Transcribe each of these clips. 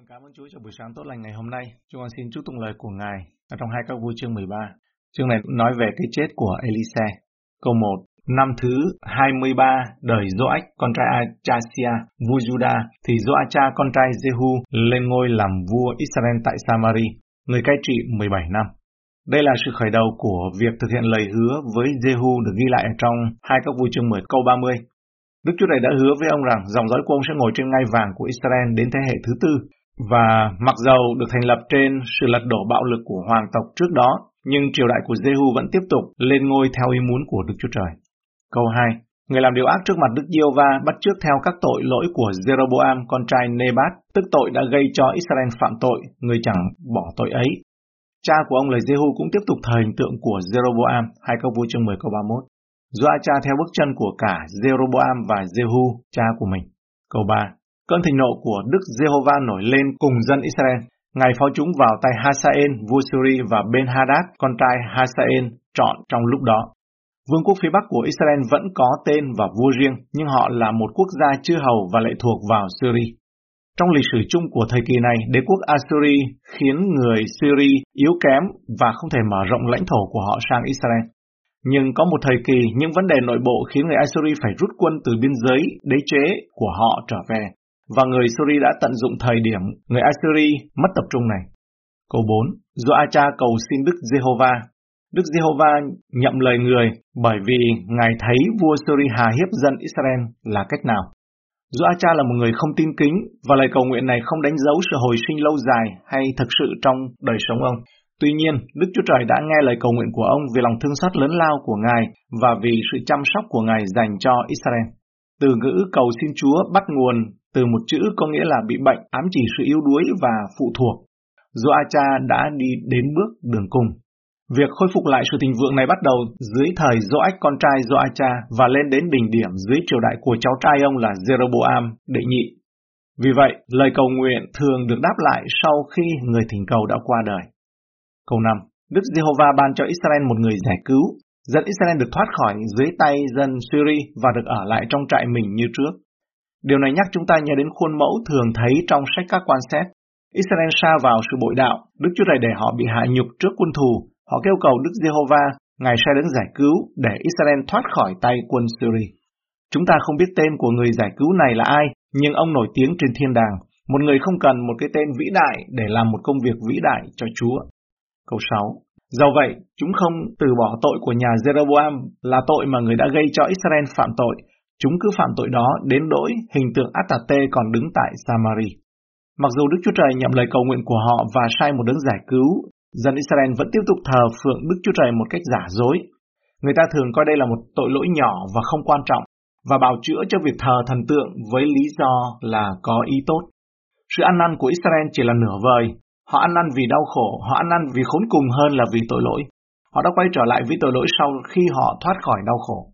Vâng, cảm ơn Chúa cho buổi sáng tốt lành ngày hôm nay. Chúng con xin chúc tụng lời của Ngài ở trong hai các vua chương 13. Chương này nói về cái chết của Elise. Câu 1. Năm thứ 23 đời Joach con trai Achasia, vua Juda, thì Joacha con trai Jehu lên ngôi làm vua Israel tại Samari, người cai trị 17 năm. Đây là sự khởi đầu của việc thực hiện lời hứa với Jehu được ghi lại ở trong hai các vua chương 10 câu 30. Đức Chúa này đã hứa với ông rằng dòng dõi của ông sẽ ngồi trên ngai vàng của Israel đến thế hệ thứ tư, và mặc dầu được thành lập trên sự lật đổ bạo lực của hoàng tộc trước đó, nhưng triều đại của Jehu vẫn tiếp tục lên ngôi theo ý muốn của Đức Chúa Trời. Câu 2. Người làm điều ác trước mặt Đức Diêu Va bắt trước theo các tội lỗi của Jeroboam con trai Nebat, tức tội đã gây cho Israel phạm tội, người chẳng bỏ tội ấy. Cha của ông là Jehu cũng tiếp tục thờ hình tượng của Jeroboam, hai câu vua chương 10 câu 31. Doa cha theo bước chân của cả Jeroboam và Jehu, cha của mình. Câu 3. Cơn thịnh nộ của Đức Giê-hô-va nổi lên cùng dân Israel. Ngài phó chúng vào tay Hasael, vua Syri và Ben-Hadad, con trai Hasael, chọn trong lúc đó. Vương quốc phía Bắc của Israel vẫn có tên và vua riêng, nhưng họ là một quốc gia chư hầu và lệ thuộc vào Syri. Trong lịch sử chung của thời kỳ này, đế quốc Assyri khiến người Syri yếu kém và không thể mở rộng lãnh thổ của họ sang Israel. Nhưng có một thời kỳ, những vấn đề nội bộ khiến người Assyri phải rút quân từ biên giới đế chế của họ trở về và người Syri đã tận dụng thời điểm người Assyri mất tập trung này. Câu 4. Joacha cầu xin Đức Giê-hô-va. Đức Giê-hô-va nhậm lời người bởi vì Ngài thấy vua Syri hà hiếp dân Israel là cách nào. Joacha là một người không tin kính và lời cầu nguyện này không đánh dấu sự hồi sinh lâu dài hay thực sự trong đời sống ông. Tuy nhiên, Đức Chúa Trời đã nghe lời cầu nguyện của ông vì lòng thương xót lớn lao của Ngài và vì sự chăm sóc của Ngài dành cho Israel. Từ ngữ cầu xin Chúa bắt nguồn từ một chữ có nghĩa là bị bệnh, ám chỉ sự yếu đuối và phụ thuộc. Joacha đã đi đến bước đường cùng. Việc khôi phục lại sự thịnh vượng này bắt đầu dưới thời Joach con trai Joacha và lên đến đỉnh điểm dưới triều đại của cháu trai ông là Jeroboam đệ nhị. Vì vậy, lời cầu nguyện thường được đáp lại sau khi người thỉnh cầu đã qua đời. Câu 5. Đức Giê-hô-va ban cho Israel một người giải cứu. Dân Israel được thoát khỏi dưới tay dân Syri và được ở lại trong trại mình như trước. Điều này nhắc chúng ta nhớ đến khuôn mẫu thường thấy trong sách các quan xét. Israel xa vào sự bội đạo, Đức Chúa Trời để họ bị hạ nhục trước quân thù. Họ kêu cầu Đức Giê-hô-va, Ngài sai đến giải cứu để Israel thoát khỏi tay quân Syria. Chúng ta không biết tên của người giải cứu này là ai, nhưng ông nổi tiếng trên thiên đàng. Một người không cần một cái tên vĩ đại để làm một công việc vĩ đại cho Chúa. Câu 6. Do vậy, chúng không từ bỏ tội của nhà Jeroboam là tội mà người đã gây cho Israel phạm tội, Chúng cứ phạm tội đó đến nỗi hình tượng Atate còn đứng tại Samari. Mặc dù Đức Chúa Trời nhậm lời cầu nguyện của họ và sai một đấng giải cứu, dân Israel vẫn tiếp tục thờ phượng Đức Chúa Trời một cách giả dối. Người ta thường coi đây là một tội lỗi nhỏ và không quan trọng, và bào chữa cho việc thờ thần tượng với lý do là có ý tốt. Sự ăn năn của Israel chỉ là nửa vời. Họ ăn năn vì đau khổ, họ ăn năn vì khốn cùng hơn là vì tội lỗi. Họ đã quay trở lại với tội lỗi sau khi họ thoát khỏi đau khổ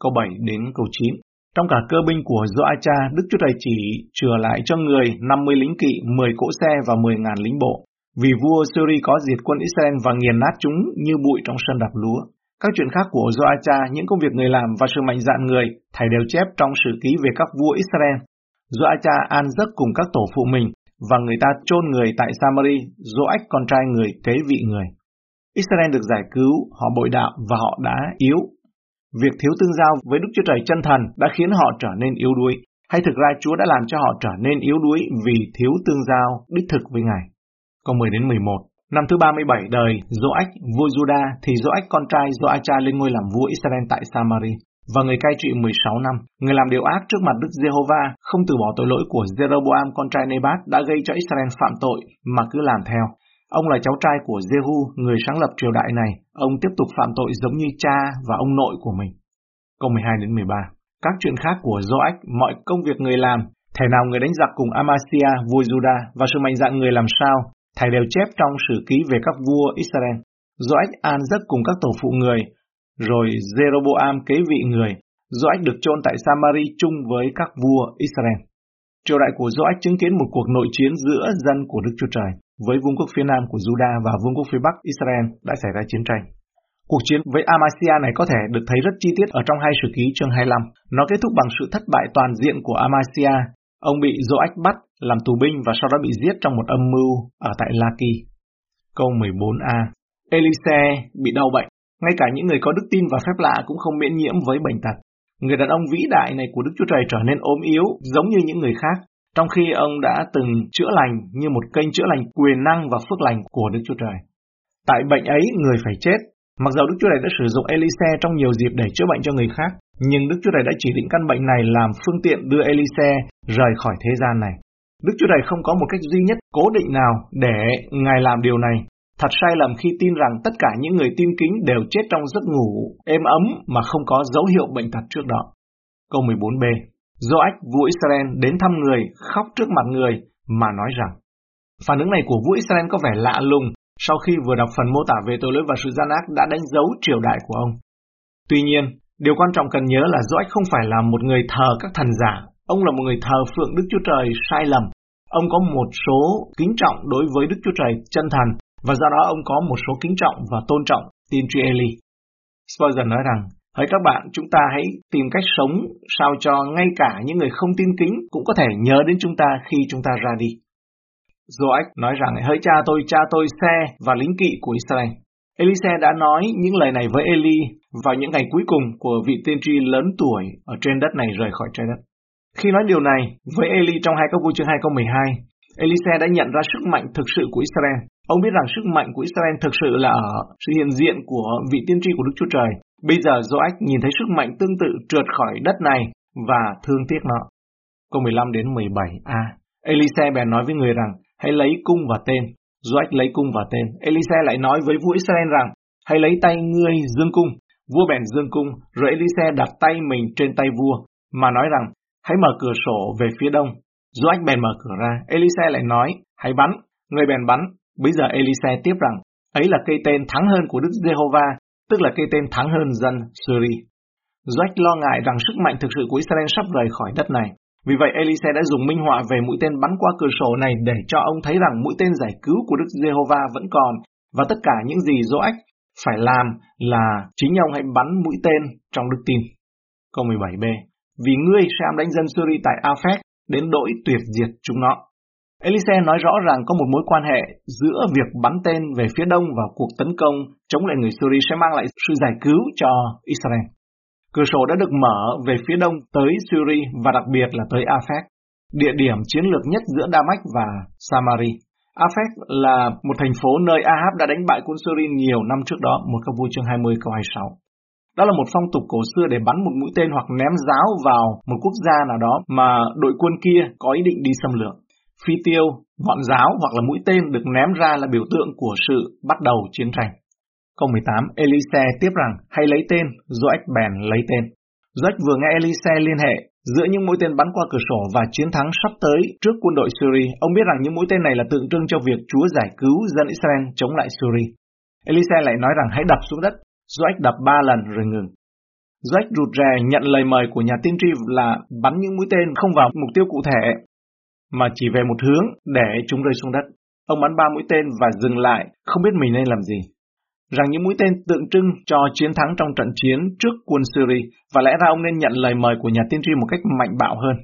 câu 7 đến câu 9. Trong cả cơ binh của Joacha, Đức Chúa Trời chỉ chừa lại cho người 50 lính kỵ, 10 cỗ xe và 10.000 lính bộ. Vì vua Syri có diệt quân Israel và nghiền nát chúng như bụi trong sân đạp lúa. Các chuyện khác của Joacha, những công việc người làm và sự mạnh dạn người, thầy đều chép trong sử ký về các vua Israel. Joacha an giấc cùng các tổ phụ mình, và người ta chôn người tại Samari, Joach con trai người kế vị người. Israel được giải cứu, họ bội đạo và họ đã yếu Việc thiếu tương giao với Đức Chúa Trời chân thần đã khiến họ trở nên yếu đuối, hay thực ra Chúa đã làm cho họ trở nên yếu đuối vì thiếu tương giao đích thực với Ngài. Câu 10 đến 11 Năm thứ 37 đời Joach vua Juda thì Joach con trai Joacha lên ngôi làm vua Israel tại Samari và người cai trị 16 năm. Người làm điều ác trước mặt Đức Giê-hô-va, không từ bỏ tội lỗi của Jeroboam con trai Nebat đã gây cho Israel phạm tội mà cứ làm theo. Ông là cháu trai của Jehu, người sáng lập triều đại này. Ông tiếp tục phạm tội giống như cha và ông nội của mình. Câu 12 đến 13 Các chuyện khác của Joach, mọi công việc người làm, thể nào người đánh giặc cùng Amasia, vua Juda, và sự mạnh dạn người làm sao, thầy đều chép trong sử ký về các vua Israel. Joach an giấc cùng các tổ phụ người, rồi Jeroboam kế vị người. Joach được chôn tại Samari chung với các vua Israel. Triều đại của Joach chứng kiến một cuộc nội chiến giữa dân của Đức Chúa Trời với vương quốc phía nam của Juda và vương quốc phía bắc Israel đã xảy ra chiến tranh. Cuộc chiến với Amasia này có thể được thấy rất chi tiết ở trong hai sử ký chương 25. Nó kết thúc bằng sự thất bại toàn diện của Amasia Ông bị Joach bắt, làm tù binh và sau đó bị giết trong một âm mưu ở tại Laki. Câu 14a Elise bị đau bệnh. Ngay cả những người có đức tin và phép lạ cũng không miễn nhiễm với bệnh tật. Người đàn ông vĩ đại này của Đức Chúa Trời trở nên ốm yếu giống như những người khác, trong khi ông đã từng chữa lành như một kênh chữa lành quyền năng và phước lành của Đức Chúa Trời. Tại bệnh ấy, người phải chết. Mặc dù Đức Chúa Trời đã sử dụng Elise trong nhiều dịp để chữa bệnh cho người khác, nhưng Đức Chúa Trời đã chỉ định căn bệnh này làm phương tiện đưa Elise rời khỏi thế gian này. Đức Chúa Trời không có một cách duy nhất cố định nào để Ngài làm điều này. Thật sai lầm khi tin rằng tất cả những người tin kính đều chết trong giấc ngủ, êm ấm mà không có dấu hiệu bệnh tật trước đó. Câu 14b Joach, vua Israel, đến thăm người, khóc trước mặt người, mà nói rằng Phản ứng này của vua Israel có vẻ lạ lùng sau khi vừa đọc phần mô tả về tội lỗi và sự gian ác đã đánh dấu triều đại của ông. Tuy nhiên, điều quan trọng cần nhớ là Joach không phải là một người thờ các thần giả, ông là một người thờ phượng Đức Chúa Trời sai lầm. Ông có một số kính trọng đối với Đức Chúa Trời chân thần, và do đó ông có một số kính trọng và tôn trọng tiên tri Eli. Spurgeon nói rằng, Hỡi các bạn, chúng ta hãy tìm cách sống sao cho ngay cả những người không tin kính cũng có thể nhớ đến chúng ta khi chúng ta ra đi. Joach nói rằng, hỡi cha tôi, cha tôi xe và lính kỵ của Israel. Elise đã nói những lời này với Eli vào những ngày cuối cùng của vị tiên tri lớn tuổi ở trên đất này rời khỏi trái đất. Khi nói điều này với Eli trong hai câu vua chương 2 câu 12, Elise đã nhận ra sức mạnh thực sự của Israel. Ông biết rằng sức mạnh của Israel thực sự là ở sự hiện diện của vị tiên tri của Đức Chúa Trời Bây giờ Joach nhìn thấy sức mạnh tương tự trượt khỏi đất này và thương tiếc nó. Câu 15 đến 17a. Elise bèn nói với người rằng, hãy lấy cung và tên. Joach lấy cung và tên. Elise lại nói với vua Israel rằng, hãy lấy tay ngươi dương cung. Vua bèn dương cung, rồi Elise đặt tay mình trên tay vua, mà nói rằng, hãy mở cửa sổ về phía đông. Joach bèn mở cửa ra. Elise lại nói, hãy bắn. Người bèn bắn. Bây giờ Elise tiếp rằng, ấy là cây tên thắng hơn của Đức Giê-hô-va, tức là cây tên thắng hơn dân Syri. Jack lo ngại rằng sức mạnh thực sự của Israel sắp rời khỏi đất này. Vì vậy Elise đã dùng minh họa về mũi tên bắn qua cửa sổ này để cho ông thấy rằng mũi tên giải cứu của Đức Giê-hô-va vẫn còn và tất cả những gì Joach phải làm là chính ông hãy bắn mũi tên trong đức tin. Câu 17b Vì ngươi sẽ đánh dân Syri tại Afek, đến đổi tuyệt diệt chúng nó. Elise nói rõ rằng có một mối quan hệ giữa việc bắn tên về phía đông và cuộc tấn công chống lại người Syria sẽ mang lại sự giải cứu cho Israel. Cửa sổ đã được mở về phía đông tới Syria và đặc biệt là tới Afek, địa điểm chiến lược nhất giữa Damascus và Samari. Afek là một thành phố nơi Ahab đã đánh bại quân Syria nhiều năm trước đó, một câu vui chương 20 câu 26. Đó là một phong tục cổ xưa để bắn một mũi tên hoặc ném giáo vào một quốc gia nào đó mà đội quân kia có ý định đi xâm lược. Phi tiêu, ngọn giáo hoặc là mũi tên được ném ra là biểu tượng của sự bắt đầu chiến tranh. Câu 18, Elise tiếp rằng, hãy lấy tên, Joach bèn lấy tên. Joach vừa nghe Elise liên hệ giữa những mũi tên bắn qua cửa sổ và chiến thắng sắp tới trước quân đội Syria. Ông biết rằng những mũi tên này là tượng trưng cho việc Chúa giải cứu dân Israel chống lại Syria. Elise lại nói rằng hãy đập xuống đất. Joach đập ba lần rồi ngừng. Joach rụt rè nhận lời mời của nhà tiên tri là bắn những mũi tên không vào mục tiêu cụ thể, mà chỉ về một hướng để chúng rơi xuống đất. Ông bắn ba mũi tên và dừng lại, không biết mình nên làm gì rằng những mũi tên tượng trưng cho chiến thắng trong trận chiến trước quân Syria và lẽ ra ông nên nhận lời mời của nhà tiên tri một cách mạnh bạo hơn.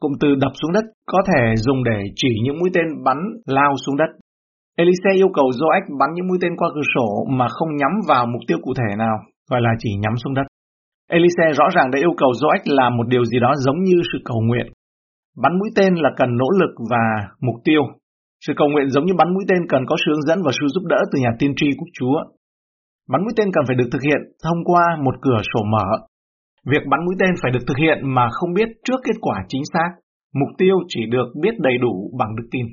Cụm từ đập xuống đất có thể dùng để chỉ những mũi tên bắn lao xuống đất. Elise yêu cầu Joach bắn những mũi tên qua cửa sổ mà không nhắm vào mục tiêu cụ thể nào, gọi là chỉ nhắm xuống đất. Elise rõ ràng đã yêu cầu Joach làm một điều gì đó giống như sự cầu nguyện. Bắn mũi tên là cần nỗ lực và mục tiêu, sự cầu nguyện giống như bắn mũi tên cần có sự hướng dẫn và sự giúp đỡ từ nhà tiên tri của Chúa. Bắn mũi tên cần phải được thực hiện thông qua một cửa sổ mở. Việc bắn mũi tên phải được thực hiện mà không biết trước kết quả chính xác. Mục tiêu chỉ được biết đầy đủ bằng đức tin.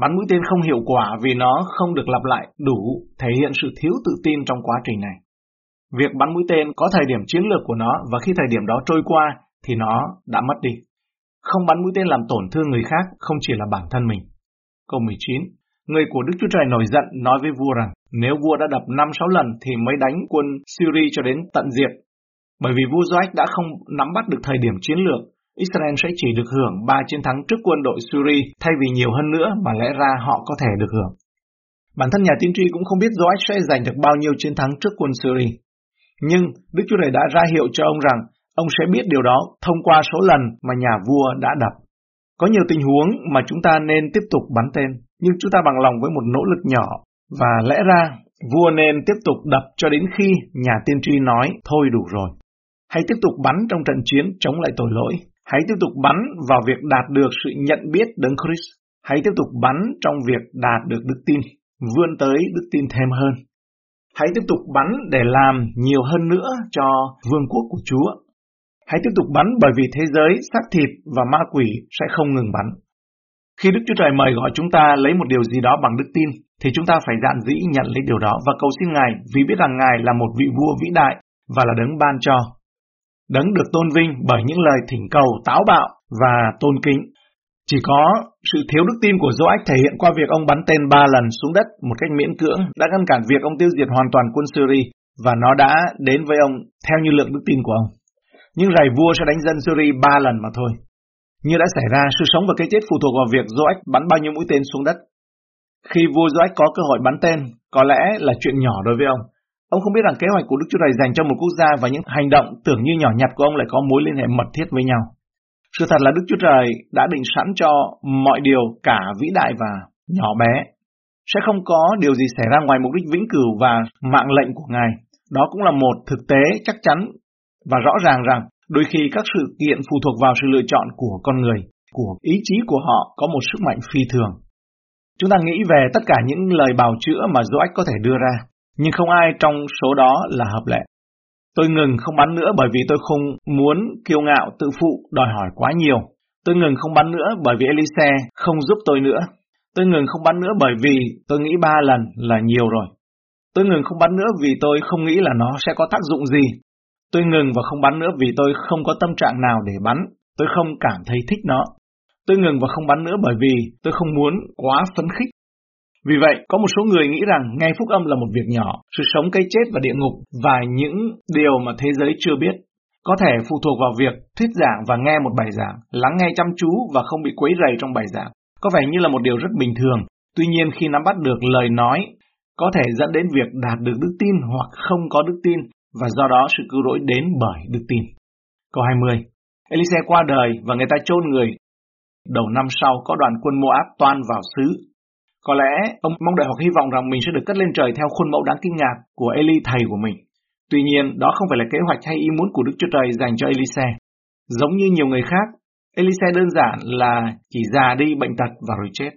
Bắn mũi tên không hiệu quả vì nó không được lặp lại đủ, thể hiện sự thiếu tự tin trong quá trình này. Việc bắn mũi tên có thời điểm chiến lược của nó và khi thời điểm đó trôi qua thì nó đã mất đi. Không bắn mũi tên làm tổn thương người khác không chỉ là bản thân mình. Câu 19 Người của Đức Chúa Trời nổi giận nói với vua rằng nếu vua đã đập 5-6 lần thì mới đánh quân Syria cho đến tận diệt. Bởi vì vua Joach đã không nắm bắt được thời điểm chiến lược, Israel sẽ chỉ được hưởng 3 chiến thắng trước quân đội Syria thay vì nhiều hơn nữa mà lẽ ra họ có thể được hưởng. Bản thân nhà tiên tri cũng không biết Joach sẽ giành được bao nhiêu chiến thắng trước quân Syria. Nhưng Đức Chúa Trời đã ra hiệu cho ông rằng ông sẽ biết điều đó thông qua số lần mà nhà vua đã đập. Có nhiều tình huống mà chúng ta nên tiếp tục bắn tên, nhưng chúng ta bằng lòng với một nỗ lực nhỏ, và lẽ ra vua nên tiếp tục đập cho đến khi nhà tiên tri nói thôi đủ rồi. Hãy tiếp tục bắn trong trận chiến chống lại tội lỗi. Hãy tiếp tục bắn vào việc đạt được sự nhận biết đấng Christ. Hãy tiếp tục bắn trong việc đạt được đức tin, vươn tới đức tin thêm hơn. Hãy tiếp tục bắn để làm nhiều hơn nữa cho vương quốc của Chúa. Hãy tiếp tục bắn bởi vì thế giới, xác thịt và ma quỷ sẽ không ngừng bắn. Khi Đức Chúa Trời mời gọi chúng ta lấy một điều gì đó bằng đức tin, thì chúng ta phải dạn dĩ nhận lấy điều đó và cầu xin Ngài vì biết rằng Ngài là một vị vua vĩ đại và là đấng ban cho. Đấng được tôn vinh bởi những lời thỉnh cầu táo bạo và tôn kính. Chỉ có sự thiếu đức tin của Joach thể hiện qua việc ông bắn tên ba lần xuống đất một cách miễn cưỡng đã ngăn cản việc ông tiêu diệt hoàn toàn quân Syria và nó đã đến với ông theo như lượng đức tin của ông. Nhưng rày vua sẽ đánh dân Syria ba lần mà thôi. Như đã xảy ra, sự sống và cái chết phụ thuộc vào việc Joach bắn bao nhiêu mũi tên xuống đất. Khi vua Joach có cơ hội bắn tên, có lẽ là chuyện nhỏ đối với ông. Ông không biết rằng kế hoạch của Đức Chúa Trời dành cho một quốc gia và những hành động tưởng như nhỏ nhặt của ông lại có mối liên hệ mật thiết với nhau. Sự thật là Đức Chúa Trời đã định sẵn cho mọi điều cả vĩ đại và nhỏ bé. Sẽ không có điều gì xảy ra ngoài mục đích vĩnh cửu và mạng lệnh của Ngài. Đó cũng là một thực tế chắc chắn và rõ ràng rằng đôi khi các sự kiện phụ thuộc vào sự lựa chọn của con người, của ý chí của họ có một sức mạnh phi thường. Chúng ta nghĩ về tất cả những lời bào chữa mà Joach có thể đưa ra, nhưng không ai trong số đó là hợp lệ. Tôi ngừng không bắn nữa bởi vì tôi không muốn kiêu ngạo tự phụ đòi hỏi quá nhiều. Tôi ngừng không bắn nữa bởi vì Elise không giúp tôi nữa. Tôi ngừng không bắn nữa bởi vì tôi nghĩ ba lần là nhiều rồi. Tôi ngừng không bắn nữa vì tôi không nghĩ là nó sẽ có tác dụng gì. Tôi ngừng và không bắn nữa vì tôi không có tâm trạng nào để bắn. Tôi không cảm thấy thích nó. Tôi ngừng và không bắn nữa bởi vì tôi không muốn quá phấn khích. Vì vậy, có một số người nghĩ rằng nghe phúc âm là một việc nhỏ, sự sống cái chết và địa ngục và những điều mà thế giới chưa biết. Có thể phụ thuộc vào việc thuyết giảng và nghe một bài giảng, lắng nghe chăm chú và không bị quấy rầy trong bài giảng. Có vẻ như là một điều rất bình thường, tuy nhiên khi nắm bắt được lời nói, có thể dẫn đến việc đạt được đức tin hoặc không có đức tin và do đó sự cứu rỗi đến bởi đức tin. Câu 20 Elise qua đời và người ta chôn người. Đầu năm sau có đoàn quân Moab toan vào xứ. Có lẽ ông mong đợi hoặc hy vọng rằng mình sẽ được cất lên trời theo khuôn mẫu đáng kinh ngạc của Eli thầy của mình. Tuy nhiên, đó không phải là kế hoạch hay ý muốn của Đức Chúa Trời dành cho Elise. Giống như nhiều người khác, Elise đơn giản là chỉ già đi bệnh tật và rồi chết.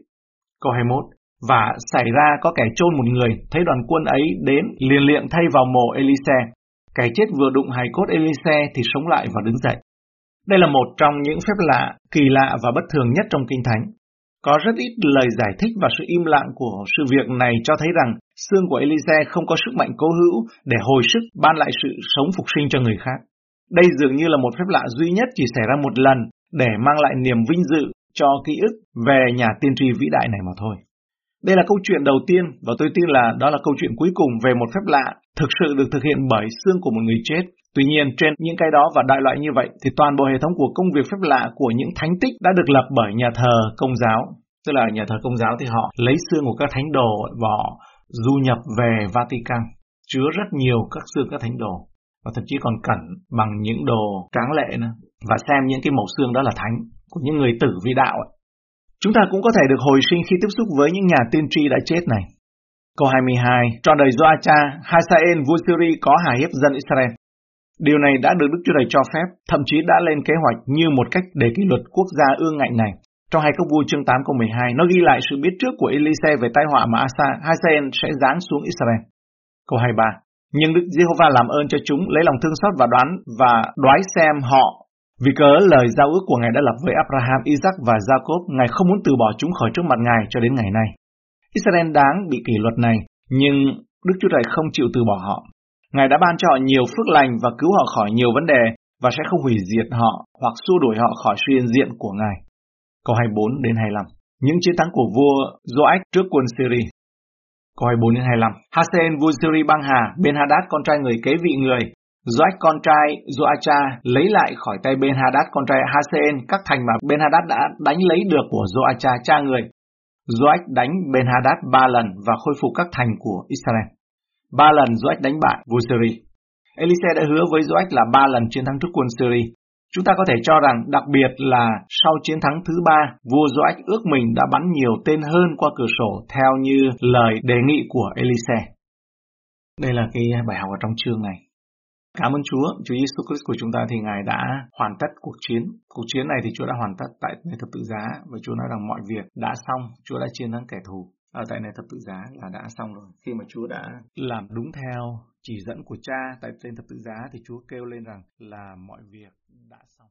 Câu 21 Và xảy ra có kẻ chôn một người, thấy đoàn quân ấy đến liền liệng thay vào mồ Elise. Kẻ chết vừa đụng hài cốt Elise thì sống lại và đứng dậy. Đây là một trong những phép lạ, kỳ lạ và bất thường nhất trong Kinh Thánh. Có rất ít lời giải thích và sự im lặng của sự việc này cho thấy rằng xương của Elise không có sức mạnh cố hữu để hồi sức ban lại sự sống phục sinh cho người khác. Đây dường như là một phép lạ duy nhất chỉ xảy ra một lần để mang lại niềm vinh dự cho ký ức về nhà tiên tri vĩ đại này mà thôi. Đây là câu chuyện đầu tiên và tôi tin là đó là câu chuyện cuối cùng về một phép lạ thực sự được thực hiện bởi xương của một người chết. Tuy nhiên, trên những cái đó và đại loại như vậy thì toàn bộ hệ thống của công việc phép lạ của những thánh tích đã được lập bởi nhà thờ công giáo. Tức là nhà thờ công giáo thì họ lấy xương của các thánh đồ và họ du nhập về Vatican, chứa rất nhiều các xương các thánh đồ và thậm chí còn cẩn bằng những đồ tráng lệ nữa và xem những cái mẫu xương đó là thánh của những người tử vi đạo ấy. Chúng ta cũng có thể được hồi sinh khi tiếp xúc với những nhà tiên tri đã chết này. Câu 22, trọn đời Joacha, Hasael, vua Syri có hà hiếp dân Israel. Điều này đã được Đức Chúa Trời cho phép, thậm chí đã lên kế hoạch như một cách để kỷ luật quốc gia ương ngạnh này. Trong hai câu vua chương 8 câu 12, nó ghi lại sự biết trước của Elise về tai họa mà Asa, Hasael sẽ giáng xuống Israel. Câu 23, nhưng Đức Giê-hô-va làm ơn cho chúng lấy lòng thương xót và đoán và đoái xem họ vì cớ lời giao ước của Ngài đã lập với Abraham, Isaac và Jacob, Ngài không muốn từ bỏ chúng khỏi trước mặt Ngài cho đến ngày nay. Israel đáng bị kỷ luật này, nhưng Đức Chúa Trời không chịu từ bỏ họ. Ngài đã ban cho họ nhiều phước lành và cứu họ khỏi nhiều vấn đề và sẽ không hủy diệt họ hoặc xua đuổi họ khỏi sự hiện diện của Ngài. Câu 24 đến 25 Những chiến thắng của vua Joach trước quân Syria Câu 24 đến 25 Hasen vua Syria băng hà, Ben Hadad con trai người kế vị người, Doách con trai Joacha lấy lại khỏi tay Ben Hadad con trai Hasen các thành mà Ben Hadad đã đánh lấy được của Joacha cha người. Joach đánh Ben Hadad ba lần và khôi phục các thành của Israel. Ba lần Joach đánh bại vua Syria. Elise đã hứa với Joach là ba lần chiến thắng trước quân Syria. Chúng ta có thể cho rằng đặc biệt là sau chiến thắng thứ ba, vua Joach ước mình đã bắn nhiều tên hơn qua cửa sổ theo như lời đề nghị của Elise. Đây là cái bài học ở trong chương này. Cảm ơn Chúa, Chúa Giêsu Christ của chúng ta thì Ngài đã hoàn tất cuộc chiến. Cuộc chiến này thì Chúa đã hoàn tất tại nơi thập tự giá và Chúa nói rằng mọi việc đã xong, Chúa đã chiến thắng kẻ thù. Ở tại nơi thập tự giá là đã xong rồi. Khi mà Chúa đã làm đúng theo chỉ dẫn của cha tại trên thập tự giá thì Chúa kêu lên rằng là mọi việc đã xong.